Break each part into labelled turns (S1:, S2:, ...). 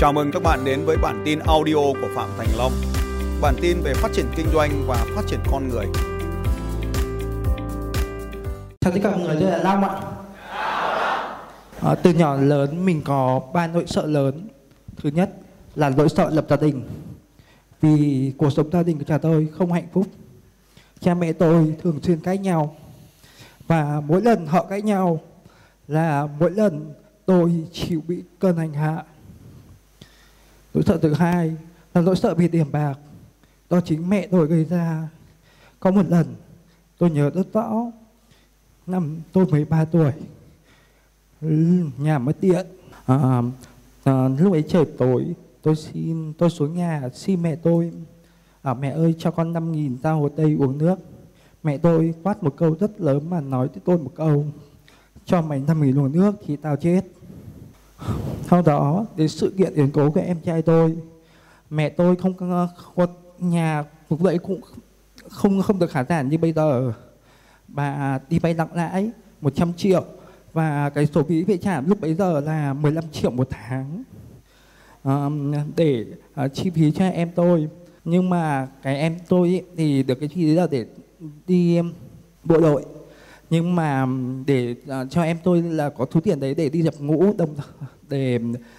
S1: Chào mừng các bạn đến với bản tin audio của Phạm Thành Long. Bản tin về phát triển kinh doanh và phát triển con người.
S2: Chào tất cả mọi người, tôi là Long ạ. À, từ nhỏ lớn mình có ba nỗi sợ lớn. Thứ nhất là nỗi sợ lập gia đình. Vì cuộc sống gia đình của cha tôi không hạnh phúc. Cha mẹ tôi thường xuyên cãi nhau. Và mỗi lần họ cãi nhau là mỗi lần tôi chịu bị cơn hành hạ. Nỗi sợ thứ hai là nỗi sợ bị điểm bạc. Đó chính mẹ tôi gây ra. Có một lần tôi nhớ rất rõ năm tôi 13 tuổi nhà mất điện. À, à, lúc ấy trời tối tôi xin tôi xuống nhà xin mẹ tôi. À, mẹ ơi cho con 5 nghìn ra hồ tây uống nước. Mẹ tôi quát một câu rất lớn mà nói với tôi một câu. Cho mày 5 nghìn uống nước thì tao chết sau đó đến sự kiện biến cố của em trai tôi mẹ tôi không có, nhà lúc đấy cũng không không được khả sản như bây giờ. Bà đi vay nặng lãi 100 triệu và cái số phí phải trả lúc bấy giờ là 15 triệu một tháng. Um, để uh, chi phí cho em tôi. Nhưng mà cái em tôi ý, thì được cái chi phí là để đi bộ đội nhưng mà để uh, cho em tôi là có số tiền đấy để đi nhập ngũ đồng để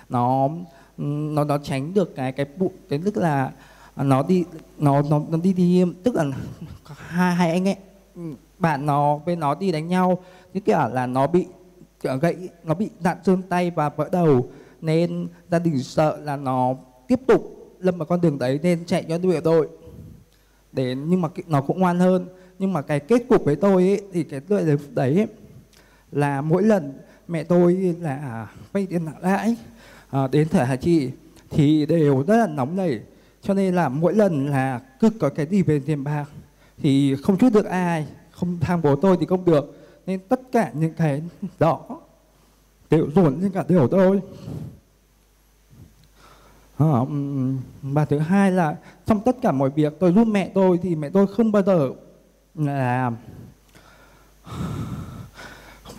S2: nó nó nó tránh được cái cái vụ cái tức là nó đi nó nó nó đi đi tức là hai hai anh ấy bạn nó với nó đi đánh nhau như kiểu là nó bị gãy nó bị đạn trơn tay và vỡ đầu nên gia đình sợ là nó tiếp tục lâm vào con đường đấy nên chạy cho đội đội. Để nhưng mà nó cũng ngoan hơn nhưng mà cái kết cục với tôi ấy, thì cái tôi đấy, đấy ấy, là mỗi lần mẹ tôi là à, vay tiền nặng lãi à, đến thời Hà Chi thì đều rất là nóng nảy. Cho nên là mỗi lần là cứ có cái gì về tiền bạc thì không chút được ai không tham bố tôi thì không được. Nên tất cả những cái đó đều dồn lên cả đều tôi. À, và thứ hai là trong tất cả mọi việc tôi giúp mẹ tôi thì mẹ tôi không bao giờ là